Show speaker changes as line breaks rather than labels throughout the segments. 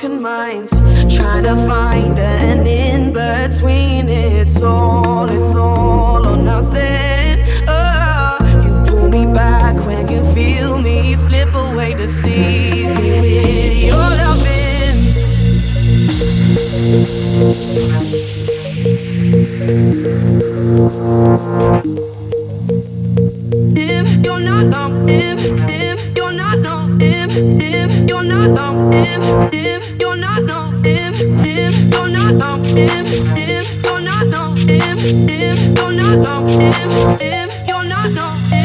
broken minds. Trying to find You're not know him.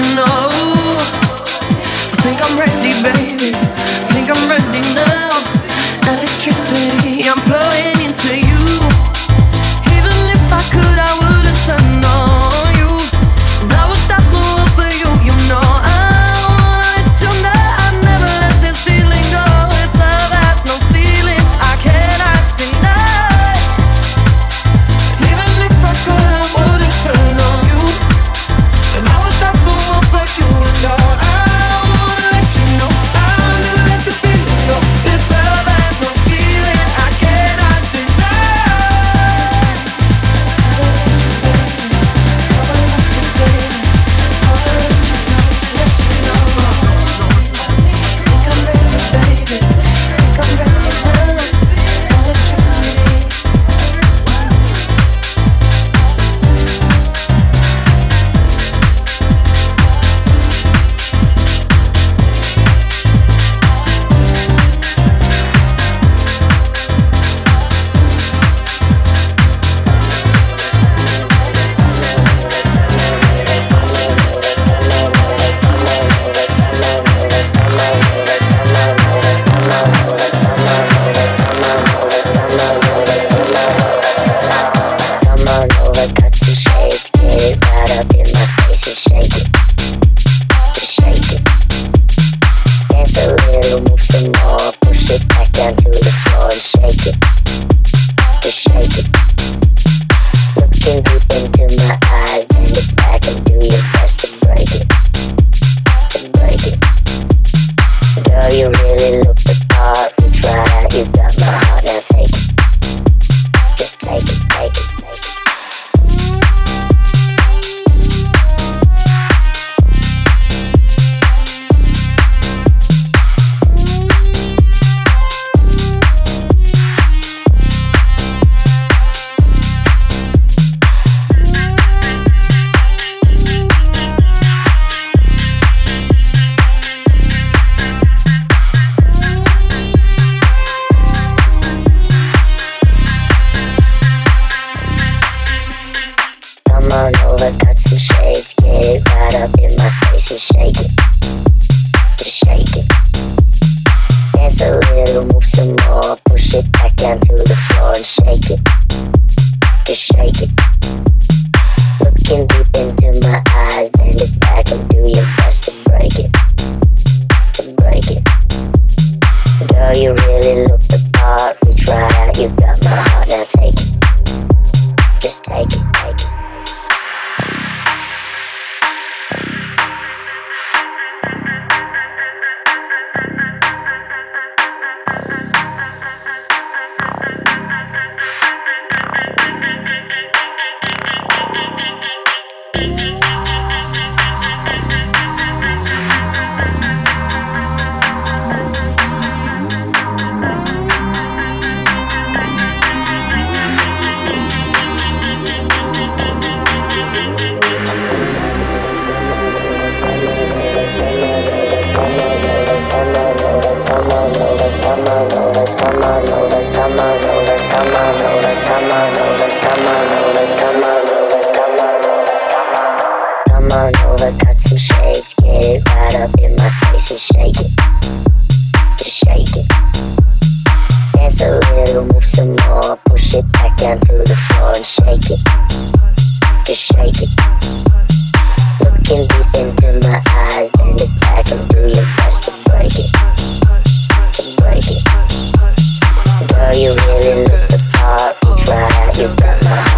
you know
on over, cut some shapes, get it right up in my space and shake it. Just shake it. Dance a little, move some more, push it back down to the floor and shake it. Just shake it. Looking deep into my eyes, bend it back and do your best to break it. To break it.
Girl, you really look the part, reach right you got my heart.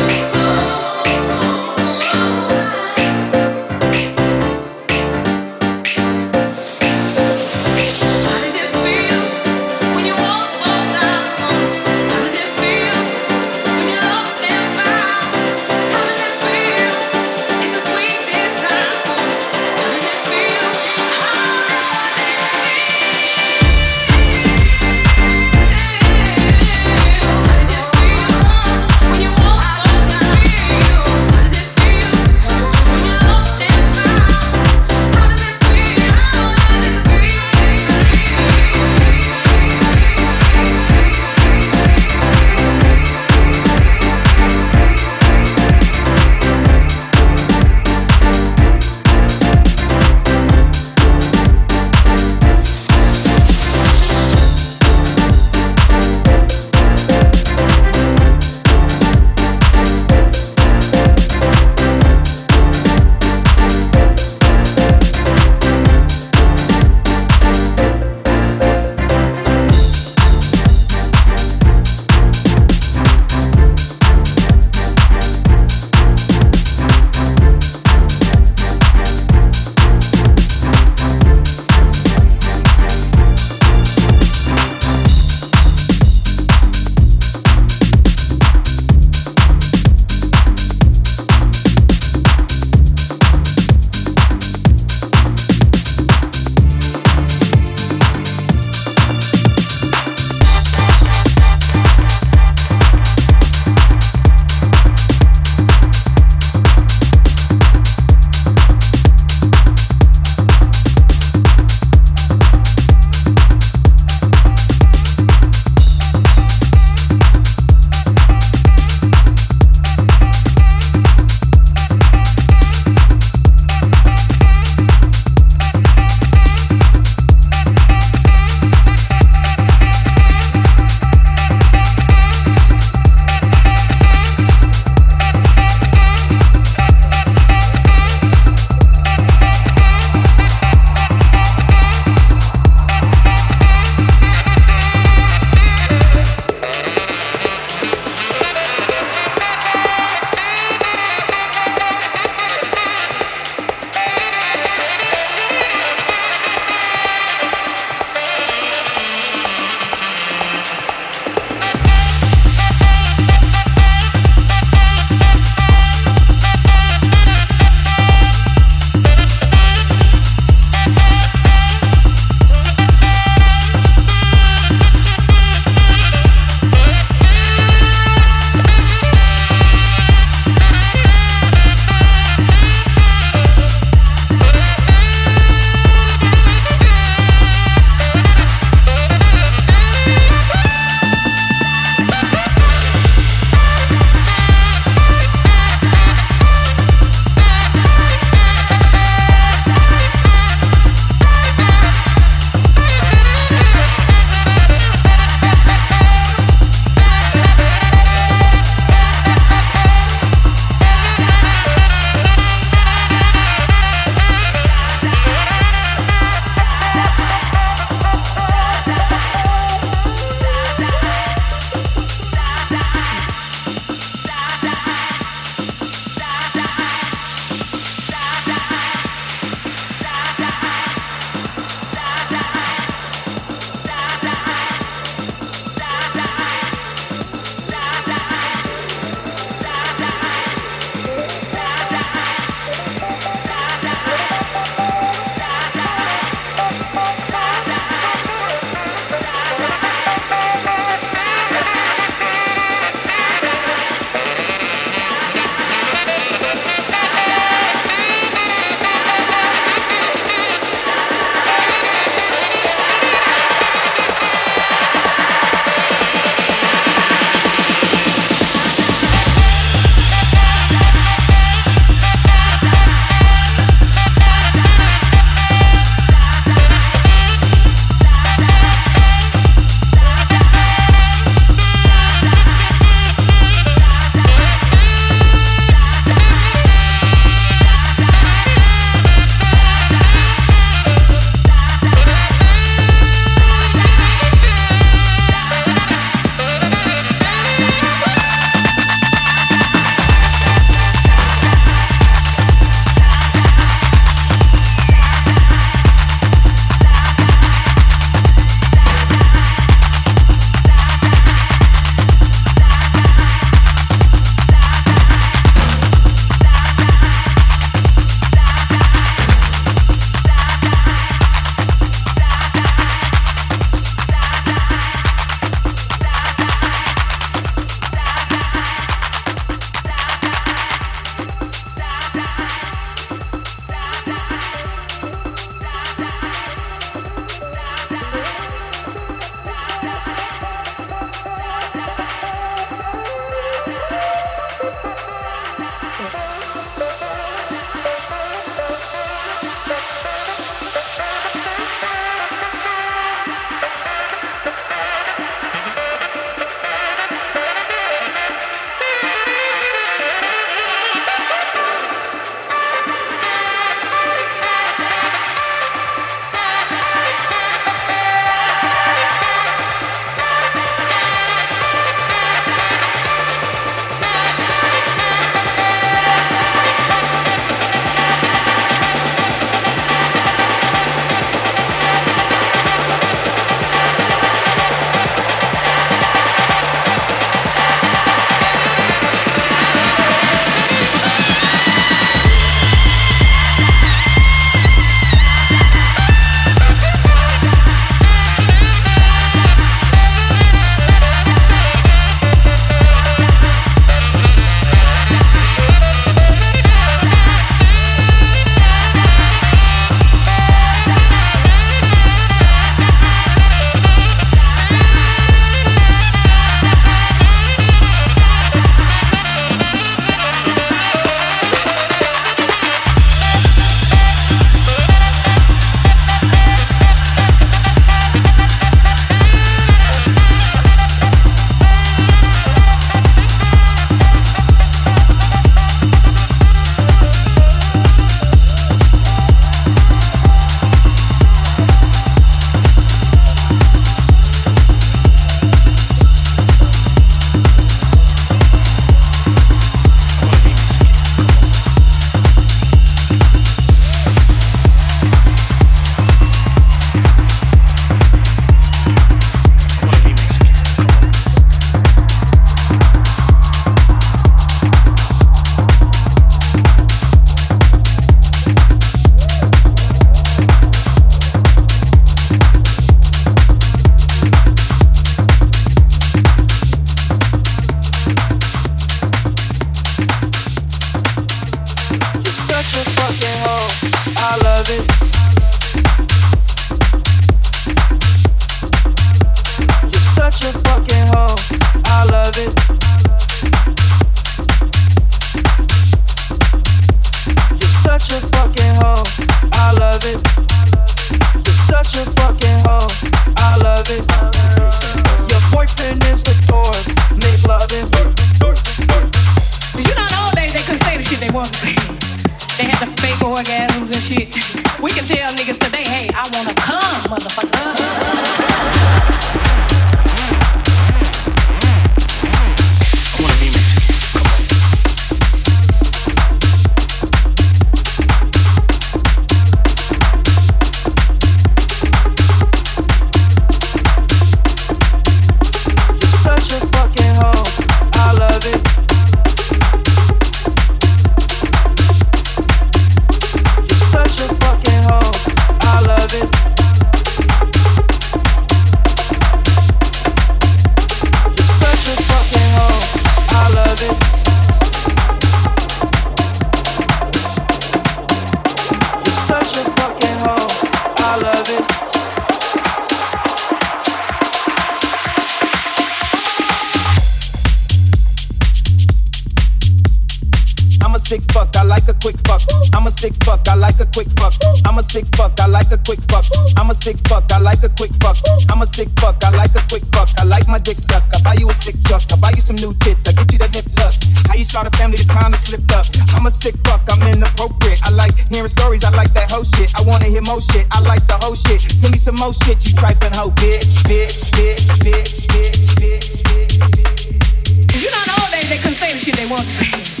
sick fuck, I like a quick fuck. I'm a sick fuck, I like a quick fuck. I'm a sick fuck, I like a quick fuck. I'm a sick fuck, I like a quick fuck. I like my dick suck. I buy you a sick truck. I buy you some new tits. I get you that nip tuck. How you start a family, the time of slipped up. I'm a sick fuck, I'm inappropriate. I like hearing stories, I like that whole shit. I wanna hear more shit, I like the whole shit. Send me some more shit, you trifling hoe, bitch, bitch, bitch, bitch, bitch, bitch, bitch. bitch.
You know all they they can say the shit they want to say.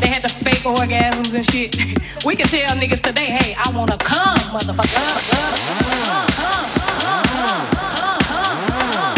They had the fake orgasms and shit. We can tell niggas today, hey, I wanna come, motherfucker. Come, come, come, come, come, come, come, come.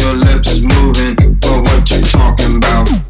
your lips moving but what you talking about.